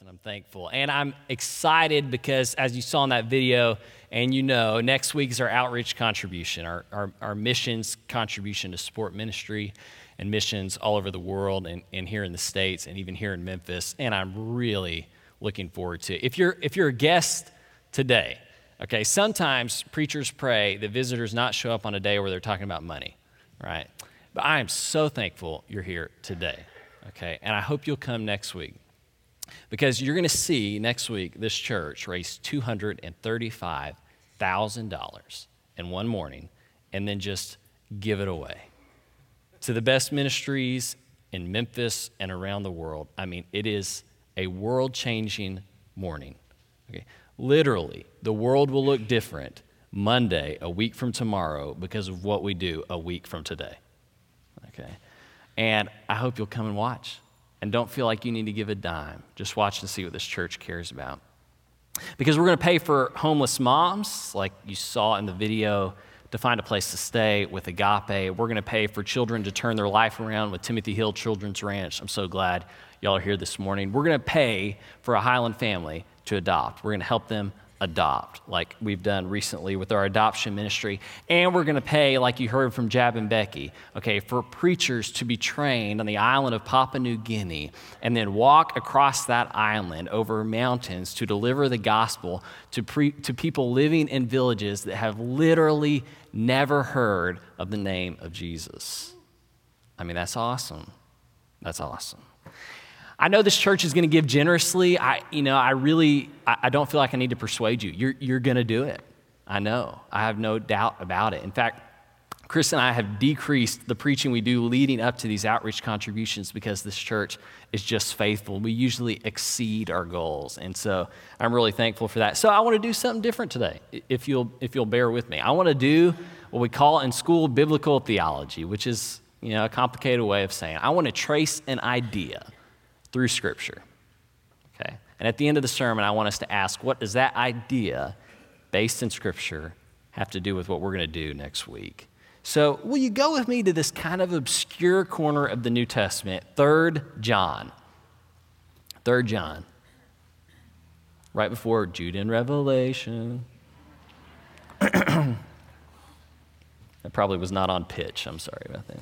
and I'm thankful. And I'm excited because, as you saw in that video, and you know, next week is our outreach contribution, our, our, our missions contribution to support ministry and missions all over the world and, and here in the States and even here in Memphis. And I'm really looking forward to it. If you're, if you're a guest today, okay, sometimes preachers pray that visitors not show up on a day where they're talking about money, right? But I am so thankful you're here today, okay? And I hope you'll come next week because you're going to see next week this church raise $235,000 in one morning and then just give it away to the best ministries in Memphis and around the world. I mean, it is a world changing morning. Okay? Literally, the world will look different Monday, a week from tomorrow, because of what we do a week from today. Okay? And I hope you'll come and watch. And don't feel like you need to give a dime. Just watch and see what this church cares about. Because we're going to pay for homeless moms, like you saw in the video, to find a place to stay with Agape. We're going to pay for children to turn their life around with Timothy Hill Children's Ranch. I'm so glad y'all are here this morning. We're going to pay for a Highland family to adopt. We're going to help them adopt, like we've done recently with our adoption ministry. And we're going to pay, like you heard from Jab and Becky, okay, for preachers to be trained on the island of Papua New Guinea and then walk across that island over mountains to deliver the gospel to, pre- to people living in villages that have literally never heard of the name of Jesus. I mean, that's awesome. That's awesome. I know this church is going to give generously. I, you know, I really, I, I don't feel like I need to persuade you. You're, you're going to do it. I know. I have no doubt about it. In fact, Chris and I have decreased the preaching we do leading up to these outreach contributions because this church is just faithful. We usually exceed our goals. And so I'm really thankful for that. So I want to do something different today, if you'll, if you'll bear with me. I want to do what we call in school biblical theology, which is you know, a complicated way of saying I want to trace an idea through Scripture. Okay? And at the end of the sermon, I want us to ask what does that idea based in Scripture have to do with what we're going to do next week? So, will you go with me to this kind of obscure corner of the New Testament, 3rd John? 3rd John. Right before Jude and Revelation. that probably was not on pitch. I'm sorry about that.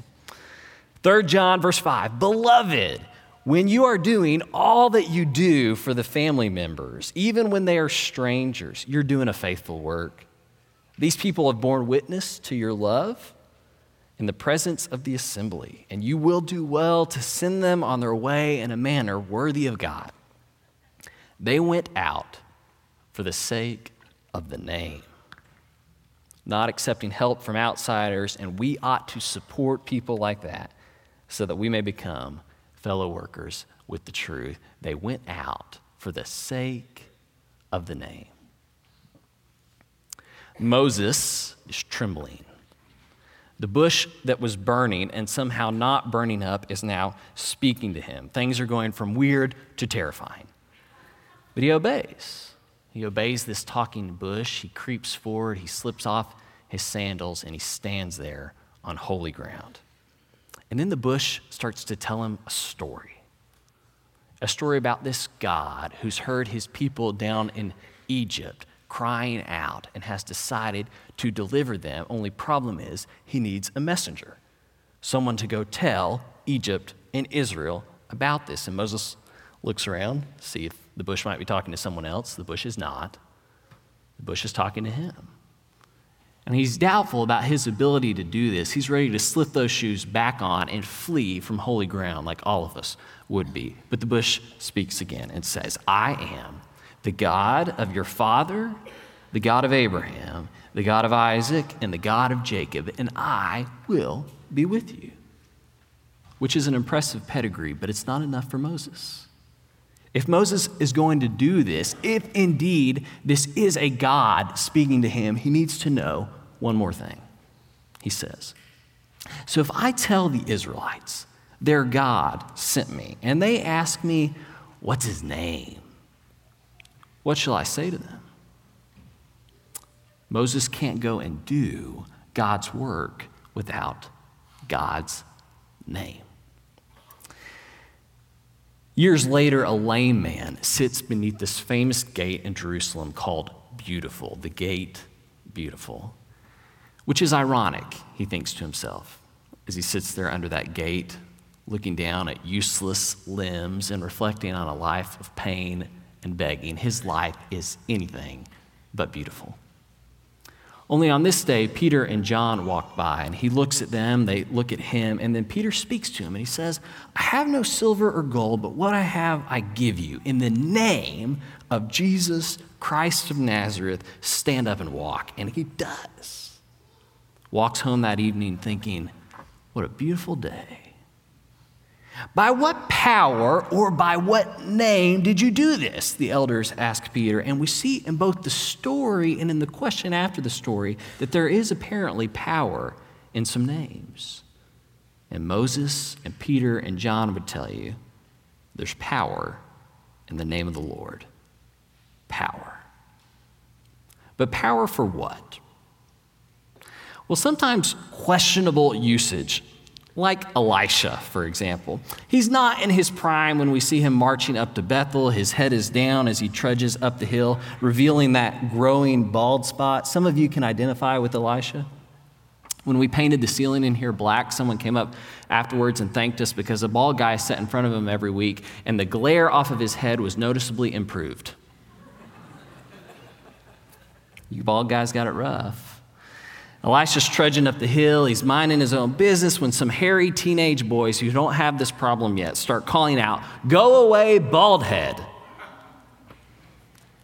3rd John, verse 5. Beloved, when you are doing all that you do for the family members, even when they are strangers, you're doing a faithful work. These people have borne witness to your love in the presence of the assembly, and you will do well to send them on their way in a manner worthy of God. They went out for the sake of the name, not accepting help from outsiders, and we ought to support people like that so that we may become fellow workers with the truth. They went out for the sake of the name. Moses is trembling. The bush that was burning and somehow not burning up is now speaking to him. Things are going from weird to terrifying. But he obeys. He obeys this talking bush. He creeps forward, he slips off his sandals, and he stands there on holy ground. And then the bush starts to tell him a story a story about this God who's heard his people down in Egypt crying out and has decided to deliver them. Only problem is he needs a messenger, someone to go tell Egypt and Israel about this. And Moses looks around, see if the bush might be talking to someone else. The bush is not. The bush is talking to him. And he's doubtful about his ability to do this. He's ready to slip those shoes back on and flee from holy ground like all of us would be. But the bush speaks again and says, I am the God of your father, the God of Abraham, the God of Isaac, and the God of Jacob, and I will be with you. Which is an impressive pedigree, but it's not enough for Moses. If Moses is going to do this, if indeed this is a God speaking to him, he needs to know one more thing. He says, So if I tell the Israelites their God sent me, and they ask me, What's his name? What shall I say to them? Moses can't go and do God's work without God's name. Years later, a lame man sits beneath this famous gate in Jerusalem called Beautiful, the gate Beautiful, which is ironic, he thinks to himself, as he sits there under that gate, looking down at useless limbs and reflecting on a life of pain and begging. His life is anything but beautiful. Only on this day, Peter and John walk by, and he looks at them, they look at him, and then Peter speaks to him, and he says, I have no silver or gold, but what I have I give you. In the name of Jesus Christ of Nazareth, stand up and walk. And he does. Walks home that evening thinking, what a beautiful day. By what power or by what name did you do this? The elders asked Peter. And we see in both the story and in the question after the story that there is apparently power in some names. And Moses and Peter and John would tell you there's power in the name of the Lord. Power. But power for what? Well, sometimes questionable usage like Elisha, for example. He's not in his prime when we see him marching up to Bethel. His head is down as he trudges up the hill, revealing that growing bald spot. Some of you can identify with Elisha. When we painted the ceiling in here black, someone came up afterwards and thanked us because a bald guy sat in front of him every week, and the glare off of his head was noticeably improved. you bald guys got it rough. Elisha's trudging up the hill. He's minding his own business when some hairy teenage boys who don't have this problem yet start calling out, Go away, bald head.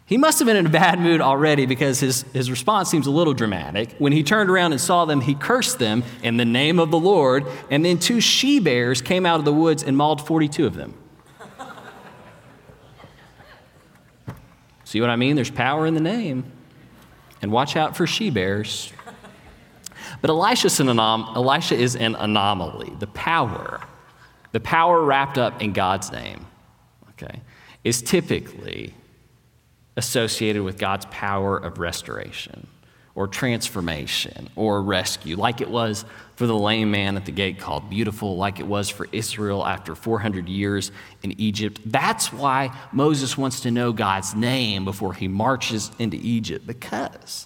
He must have been in a bad mood already because his, his response seems a little dramatic. When he turned around and saw them, he cursed them in the name of the Lord, and then two she bears came out of the woods and mauled 42 of them. See what I mean? There's power in the name. And watch out for she bears. But Elisha's an anom- Elisha is an anomaly. The power, the power wrapped up in God's name, okay, is typically associated with God's power of restoration or transformation or rescue, like it was for the lame man at the gate called Beautiful, like it was for Israel after 400 years in Egypt. That's why Moses wants to know God's name before he marches into Egypt, because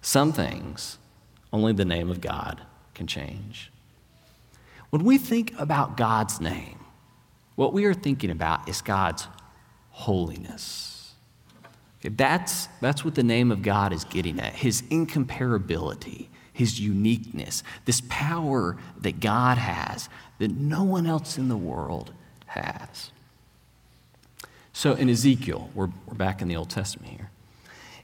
some things only the name of God can change. When we think about God's name, what we are thinking about is God's holiness. That's, that's what the name of God is getting at his incomparability, his uniqueness, this power that God has that no one else in the world has. So in Ezekiel, we're, we're back in the Old Testament here.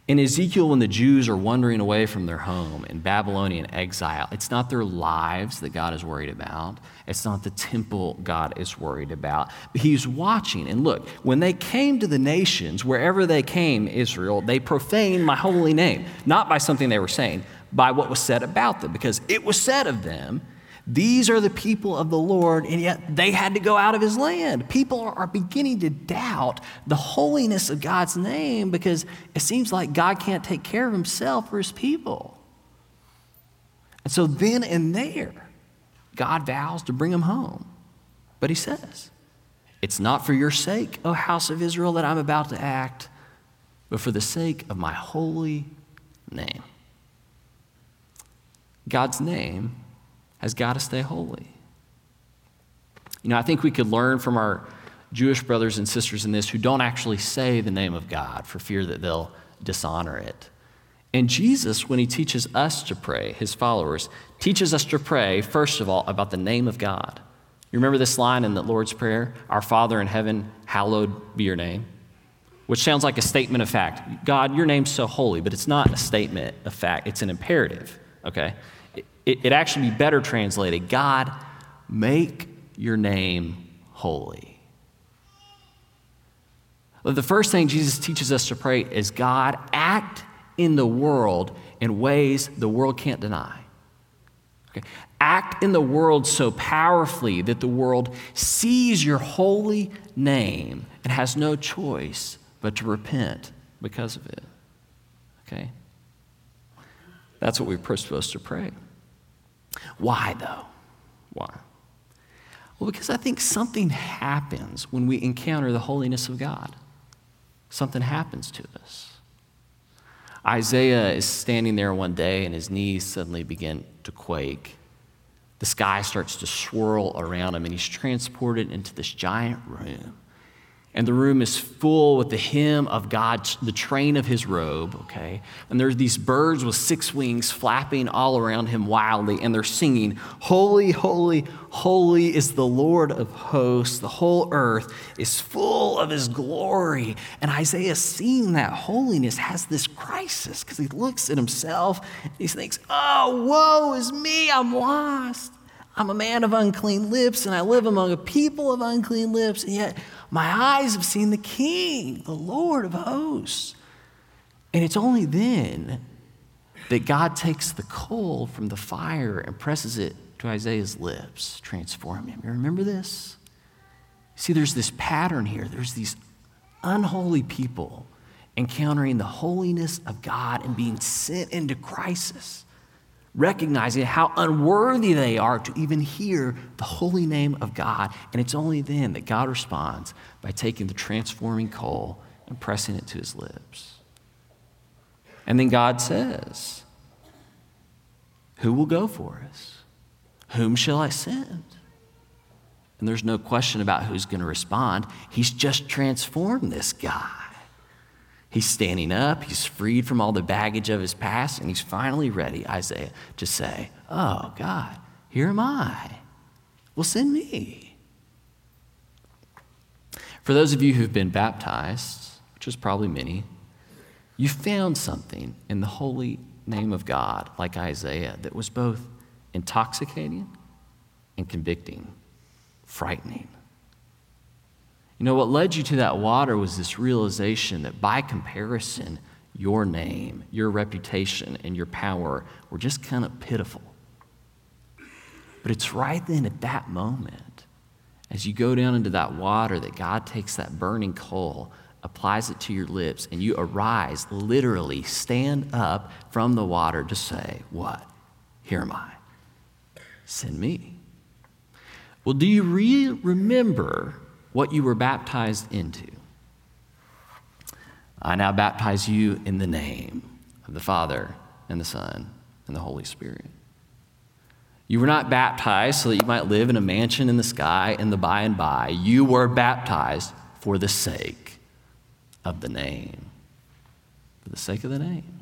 In Ezekiel, when the Jews are wandering away from their home in Babylonian exile, it's not their lives that God is worried about. It's not the temple God is worried about. He's watching. And look, when they came to the nations, wherever they came, Israel, they profaned my holy name, not by something they were saying, by what was said about them, because it was said of them these are the people of the Lord, and yet they had to go out of his land. People are beginning to doubt the holiness of God's name because it seems like God can't take care of himself or his people. And so then and there, God vows to bring them home. But he says, It's not for your sake, O house of Israel, that I'm about to act, but for the sake of my holy name. God's name has got to stay holy. You know, I think we could learn from our Jewish brothers and sisters in this who don't actually say the name of God for fear that they'll dishonor it. And Jesus, when he teaches us to pray, his followers, teaches us to pray, first of all, about the name of God. You remember this line in the Lord's Prayer? Our Father in heaven, hallowed be your name. Which sounds like a statement of fact. God, your name's so holy, but it's not a statement of fact, it's an imperative, okay? It, it actually be better translated God, make your name holy. The first thing Jesus teaches us to pray is God, act in the world in ways the world can't deny. Okay? Act in the world so powerfully that the world sees your holy name and has no choice but to repent because of it. Okay? That's what we're supposed to pray. Why, though? Why? Well, because I think something happens when we encounter the holiness of God. Something happens to us. Isaiah is standing there one day and his knees suddenly begin to quake. The sky starts to swirl around him and he's transported into this giant room and the room is full with the hymn of God, the train of his robe, okay? And there's these birds with six wings flapping all around him wildly, and they're singing, Holy, holy, holy is the Lord of hosts. The whole earth is full of his glory. And Isaiah, seeing that holiness, has this crisis because he looks at himself and he thinks, Oh, woe is me, I'm lost. I'm a man of unclean lips, and I live among a people of unclean lips, and yet my eyes have seen the King, the Lord of hosts. And it's only then that God takes the coal from the fire and presses it to Isaiah's lips, transform him. You remember this? See, there's this pattern here. There's these unholy people encountering the holiness of God and being sent into crisis recognizing how unworthy they are to even hear the holy name of God. And it's only then that God responds by taking the transforming coal and pressing it to his lips. And then God says, Who will go for us? Whom shall I send? And there's no question about who's going to respond. He's just transformed this guy. He's standing up, he's freed from all the baggage of his past, and he's finally ready, Isaiah, to say, Oh, God, here am I. Well, send me. For those of you who've been baptized, which is probably many, you found something in the holy name of God, like Isaiah, that was both intoxicating and convicting, frightening. You know, what led you to that water was this realization that by comparison, your name, your reputation, and your power were just kind of pitiful. But it's right then at that moment, as you go down into that water, that God takes that burning coal, applies it to your lips, and you arise, literally stand up from the water to say, What? Here am I. Send me. Well, do you re- remember what you were baptized into. I now baptize you in the name of the Father and the Son and the Holy Spirit. You were not baptized so that you might live in a mansion in the sky in the by and by. You were baptized for the sake of the name. For the sake of the name.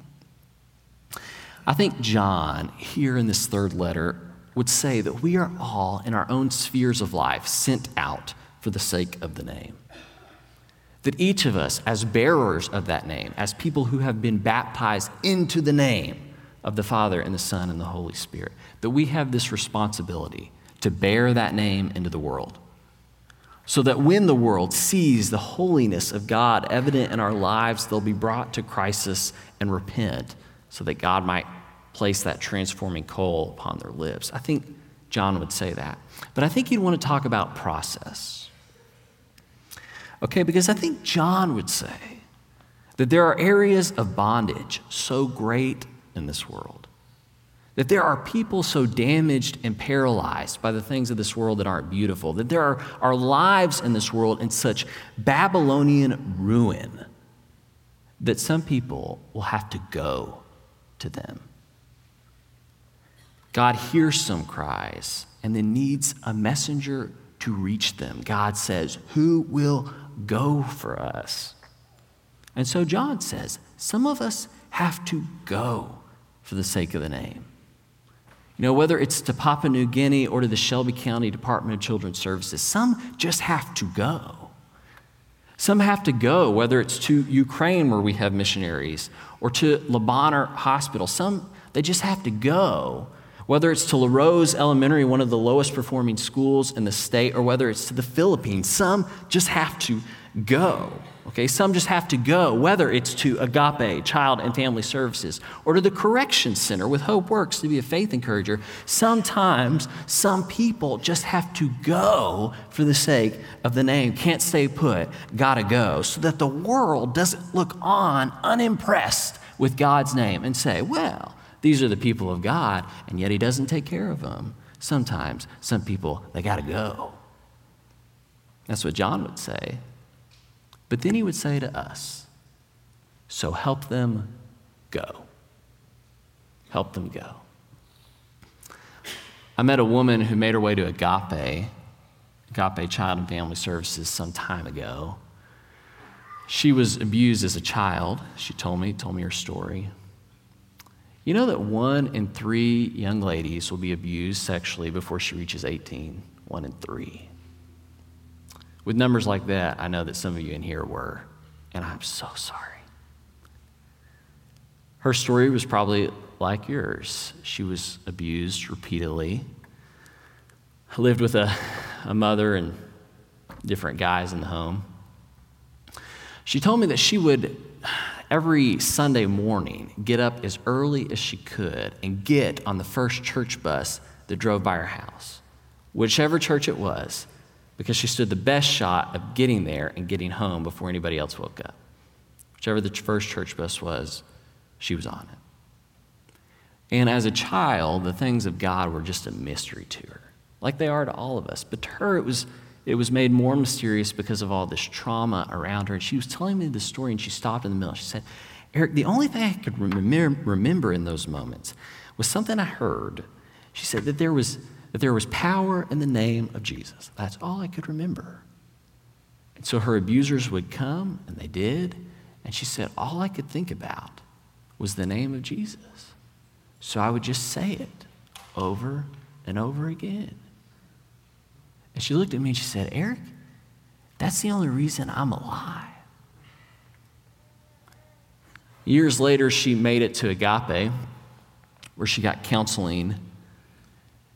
I think John, here in this third letter, would say that we are all, in our own spheres of life, sent out for the sake of the name. That each of us, as bearers of that name, as people who have been baptized into the name of the Father and the Son and the Holy Spirit, that we have this responsibility to bear that name into the world. So that when the world sees the holiness of God evident in our lives, they'll be brought to crisis and repent so that God might place that transforming coal upon their lips. I think John would say that. But I think you'd want to talk about process. Okay, because I think John would say that there are areas of bondage so great in this world, that there are people so damaged and paralyzed by the things of this world that aren't beautiful, that there are, are lives in this world in such Babylonian ruin that some people will have to go to them. God hears some cries and then needs a messenger to reach them. God says, Who will go for us. And so John says, some of us have to go for the sake of the name. You know, whether it's to Papua New Guinea or to the Shelby County Department of Children's Services, some just have to go. Some have to go, whether it's to Ukraine where we have missionaries or to Le Bonheur Hospital. Some, they just have to go, whether it's to La Rose Elementary, one of the lowest performing schools in the state, or whether it's to the Philippines. Some just have to go. Okay, some just have to go, whether it's to Agape, Child and Family Services, or to the Correction Center with Hope Works to be a faith encourager. Sometimes some people just have to go for the sake of the name. Can't stay put, gotta go, so that the world doesn't look on unimpressed with God's name and say, well, these are the people of God, and yet He doesn't take care of them. Sometimes some people, they gotta go That's what John would say. But then he would say to us, So help them go. Help them go. I met a woman who made her way to Agape, Agape Child and Family Services, some time ago. She was abused as a child, she told me, told me her story. You know that one in three young ladies will be abused sexually before she reaches 18? One in three. With numbers like that, I know that some of you in here were, and I'm so sorry. Her story was probably like yours. She was abused repeatedly, I lived with a, a mother and different guys in the home. She told me that she would every Sunday morning get up as early as she could and get on the first church bus that drove by her house, whichever church it was, because she stood the best shot of getting there and getting home before anybody else woke up. Whichever the first church bus was, she was on it. And as a child, the things of God were just a mystery to her, like they are to all of us. But to her, it was it was made more mysterious because of all this trauma around her. And she was telling me the story, and she stopped in the middle. She said, Eric, the only thing I could remember in those moments was something I heard. She said that there was, that there was power in the name of Jesus. That's all I could remember. And so her abusers would come, and they did. And she said, All I could think about was the name of Jesus. So I would just say it over and over again. And she looked at me and she said, Eric, that's the only reason I'm alive. Years later, she made it to Agape, where she got counseling.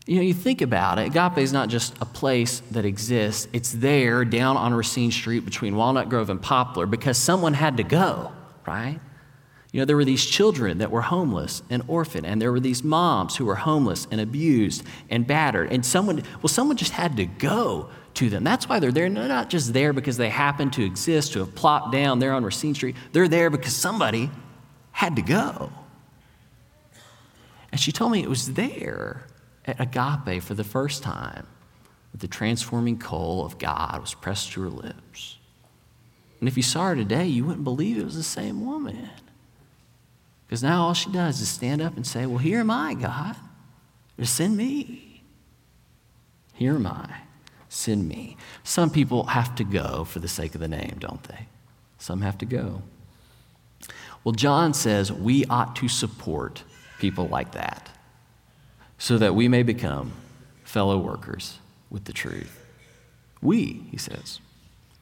You know, you think about it, Agape is not just a place that exists, it's there down on Racine Street between Walnut Grove and Poplar because someone had to go, right? You know, there were these children that were homeless and orphaned, and there were these moms who were homeless and abused and battered. And someone, well, someone just had to go to them. That's why they're there. They're not just there because they happen to exist, to have plopped down there on Racine Street. They're there because somebody had to go. And she told me it was there at Agape for the first time that the transforming coal of God was pressed to her lips. And if you saw her today, you wouldn't believe it was the same woman. Because now all she does is stand up and say, Well, here am I, God. Just send me. Here am I. Send me. Some people have to go for the sake of the name, don't they? Some have to go. Well, John says we ought to support people like that so that we may become fellow workers with the truth. We, he says,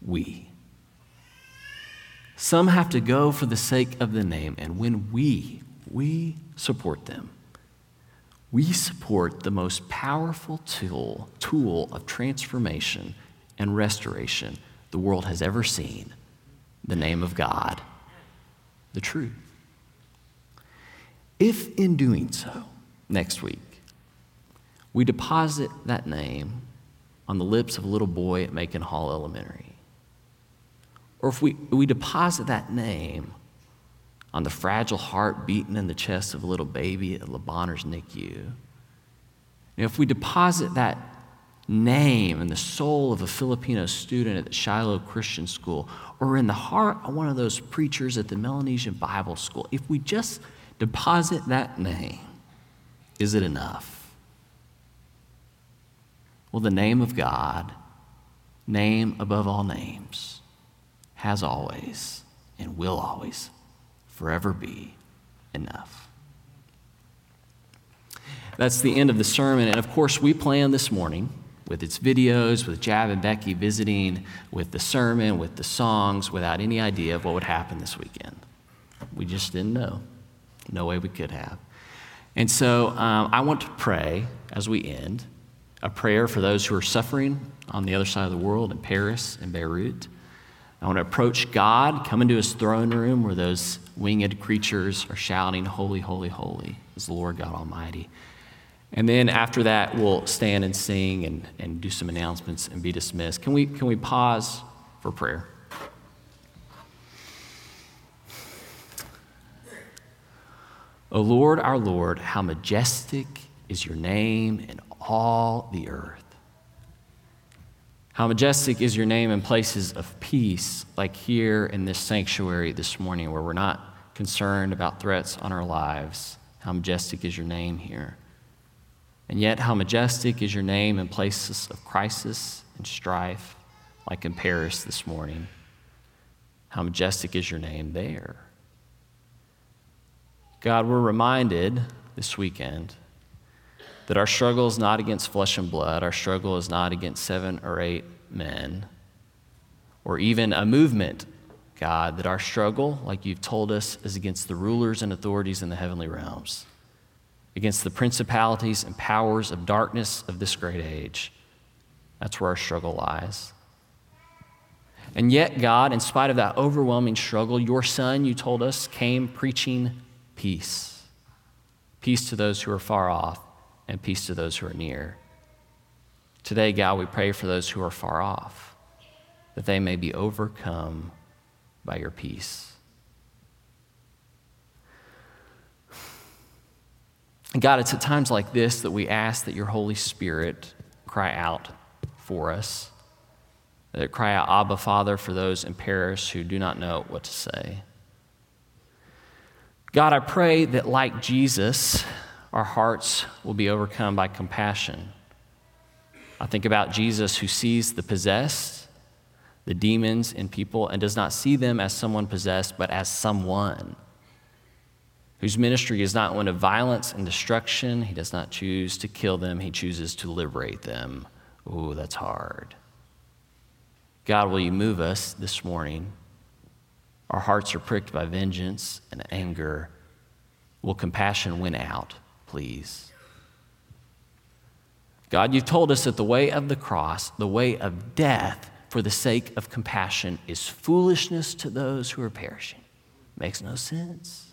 we. Some have to go for the sake of the name, and when we, we support them, we support the most powerful tool, tool of transformation and restoration the world has ever seen the name of God, the truth. If in doing so, next week, we deposit that name on the lips of a little boy at Macon Hall Elementary, or if we, we deposit that name on the fragile heart beating in the chest of a little baby at Le Bonheur NICU, and if we deposit that name in the soul of a Filipino student at the Shiloh Christian School, or in the heart of one of those preachers at the Melanesian Bible School, if we just deposit that name, is it enough? Well, the name of God, name above all names, has always and will always forever be enough. That's the end of the sermon. And of course, we plan this morning with its videos, with Jab and Becky visiting, with the sermon, with the songs, without any idea of what would happen this weekend. We just didn't know. No way we could have. And so um, I want to pray as we end a prayer for those who are suffering on the other side of the world in Paris and Beirut. I want to approach God, come into his throne room where those winged creatures are shouting, Holy, holy, holy is the Lord God Almighty. And then after that, we'll stand and sing and, and do some announcements and be dismissed. Can we, can we pause for prayer? O Lord, our Lord, how majestic is your name in all the earth. How majestic is your name in places of peace, like here in this sanctuary this morning, where we're not concerned about threats on our lives. How majestic is your name here. And yet, how majestic is your name in places of crisis and strife, like in Paris this morning. How majestic is your name there. God, we're reminded this weekend that our struggle is not against flesh and blood, our struggle is not against seven or eight men, or even a movement, God, that our struggle, like you've told us, is against the rulers and authorities in the heavenly realms, against the principalities and powers of darkness of this great age. That's where our struggle lies. And yet, God, in spite of that overwhelming struggle, your son, you told us, came preaching peace peace to those who are far off, and peace to those who are near. Today, God, we pray for those who are far off, that they may be overcome by your peace. God, it's at times like this that we ask that your Holy Spirit cry out for us, that cry out, Abba, Father, for those in Paris who do not know what to say. God, I pray that like Jesus, our hearts will be overcome by compassion. I think about Jesus who sees the possessed, the demons in people, and does not see them as someone possessed, but as someone whose ministry is not one of violence and destruction. He does not choose to kill them, he chooses to liberate them. Ooh, that's hard. God, will you move us this morning? Our hearts are pricked by vengeance and anger. Will compassion win out, please? God, you've told us that the way of the cross, the way of death for the sake of compassion, is foolishness to those who are perishing. Makes no sense.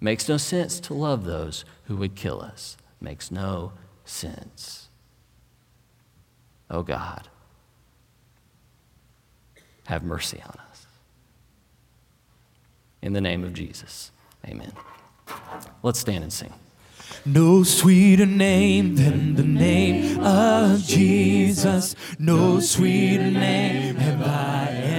Makes no sense to love those who would kill us. Makes no sense. Oh God, have mercy on us. In the name of Jesus, amen. Let's stand and sing. No sweeter name than the name of Jesus. No sweeter name have I ever.